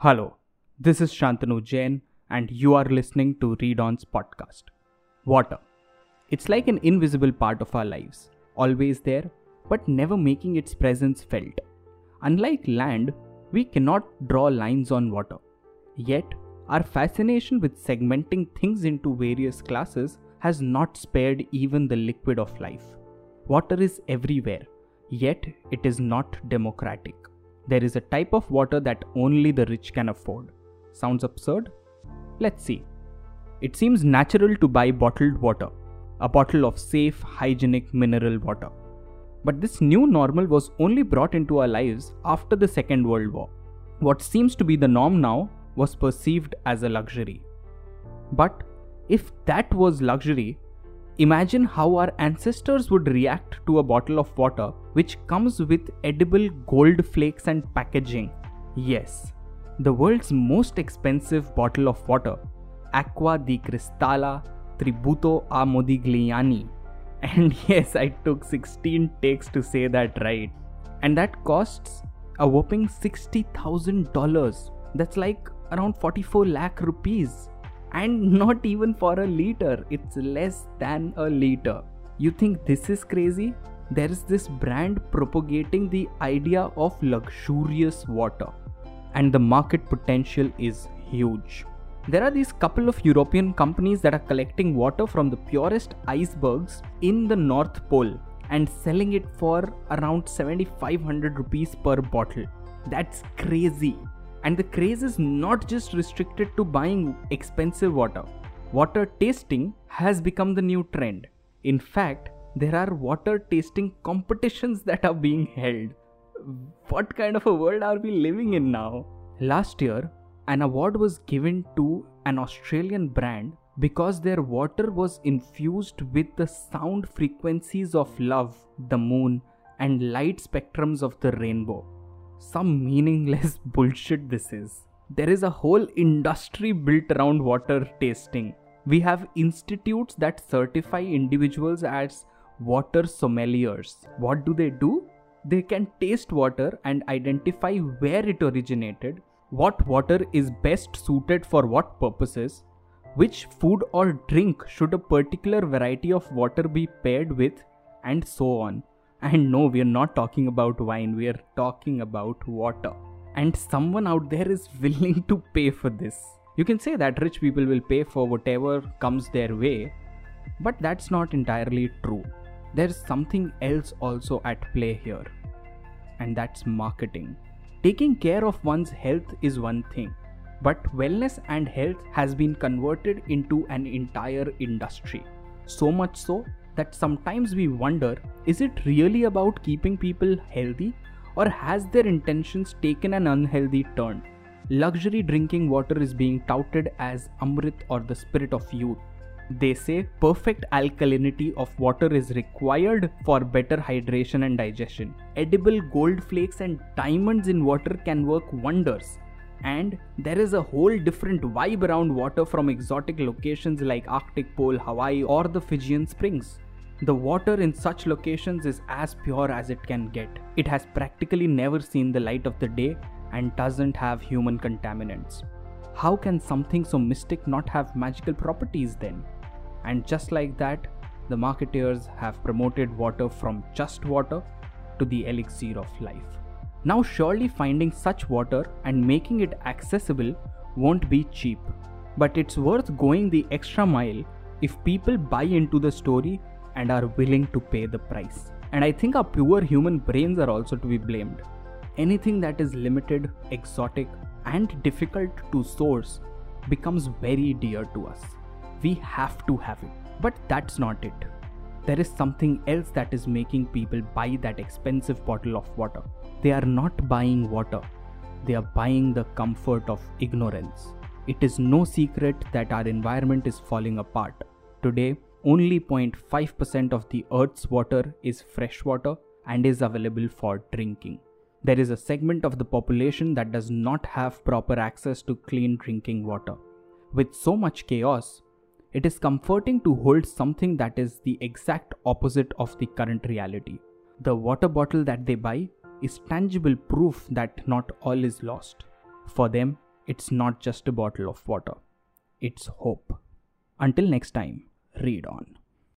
Hello, this is Shantanu Jain, and you are listening to Read On's podcast. Water. It's like an invisible part of our lives, always there, but never making its presence felt. Unlike land, we cannot draw lines on water. Yet, our fascination with segmenting things into various classes has not spared even the liquid of life. Water is everywhere, yet it is not democratic. There is a type of water that only the rich can afford. Sounds absurd? Let's see. It seems natural to buy bottled water, a bottle of safe, hygienic mineral water. But this new normal was only brought into our lives after the Second World War. What seems to be the norm now was perceived as a luxury. But if that was luxury, imagine how our ancestors would react to a bottle of water which comes with edible gold flakes and packaging. Yes, the world's most expensive bottle of water, Acqua di Cristallo Tributo a Modigliani. And yes, I took 16 takes to say that right. And that costs a whopping $60,000. That's like around 44 lakh rupees. And not even for a liter, it's less than a liter. You think this is crazy? There is this brand propagating the idea of luxurious water, and the market potential is huge. There are these couple of European companies that are collecting water from the purest icebergs in the North Pole and selling it for around 7500 rupees per bottle. That's crazy. And the craze is not just restricted to buying expensive water. Water tasting has become the new trend. In fact, there are water tasting competitions that are being held. What kind of a world are we living in now? Last year, an award was given to an Australian brand because their water was infused with the sound frequencies of love, the moon, and light spectrums of the rainbow some meaningless bullshit this is. There is a whole industry built around water tasting. We have institutes that certify individuals as water sommeliers. What do they do? They can taste water and identify where it originated, what water is best suited for what purposes, which food or drink should a particular variety of water be paired with, and so on. And no, we are not talking about wine, we are talking about water. And someone out there is willing to pay for this. You can say that rich people will pay for whatever comes their way, but that's not entirely true. There's something else also at play here, and that's marketing. Taking care of one's health is one thing, but wellness and health has been converted into an entire industry. So much so that sometimes we wonder is it really about keeping people healthy or has their intentions taken an unhealthy turn? Luxury drinking water is being touted as Amrit or the spirit of youth. They say perfect alkalinity of water is required for better hydration and digestion. Edible gold flakes and diamonds in water can work wonders. And there is a whole different vibe around water from exotic locations like Arctic Pole, Hawaii, or the Fijian Springs. The water in such locations is as pure as it can get. It has practically never seen the light of the day and doesn't have human contaminants. How can something so mystic not have magical properties then? And just like that, the marketeers have promoted water from just water to the elixir of life. Now, surely finding such water and making it accessible won't be cheap, but it's worth going the extra mile if people buy into the story and are willing to pay the price. And I think our pure human brains are also to be blamed. Anything that is limited, exotic, and difficult to source becomes very dear to us. We have to have it. But that's not it. There is something else that is making people buy that expensive bottle of water. They are not buying water, they are buying the comfort of ignorance. It is no secret that our environment is falling apart. Today, only 0.5% of the Earth's water is fresh water and is available for drinking. There is a segment of the population that does not have proper access to clean drinking water. With so much chaos, it is comforting to hold something that is the exact opposite of the current reality. The water bottle that they buy is tangible proof that not all is lost. For them, it's not just a bottle of water, it's hope. Until next time, read on.